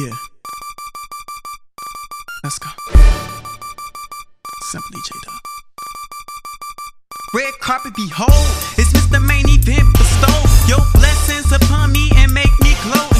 Yeah. Let's go. Simply J Dub. Red carpet, behold, it's Mr. Main Event bestowed. Your blessings upon me and make me glow.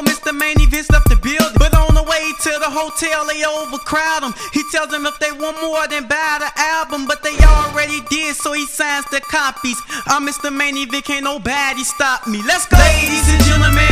Mr. the main events left the building. But on the way to the hotel, they overcrowd him. He tells them if they want more, then buy the album. But they already did, so he signs the copies. I'm Mr. Main Event, can't nobody stop me. Let's go! Ladies and gentlemen.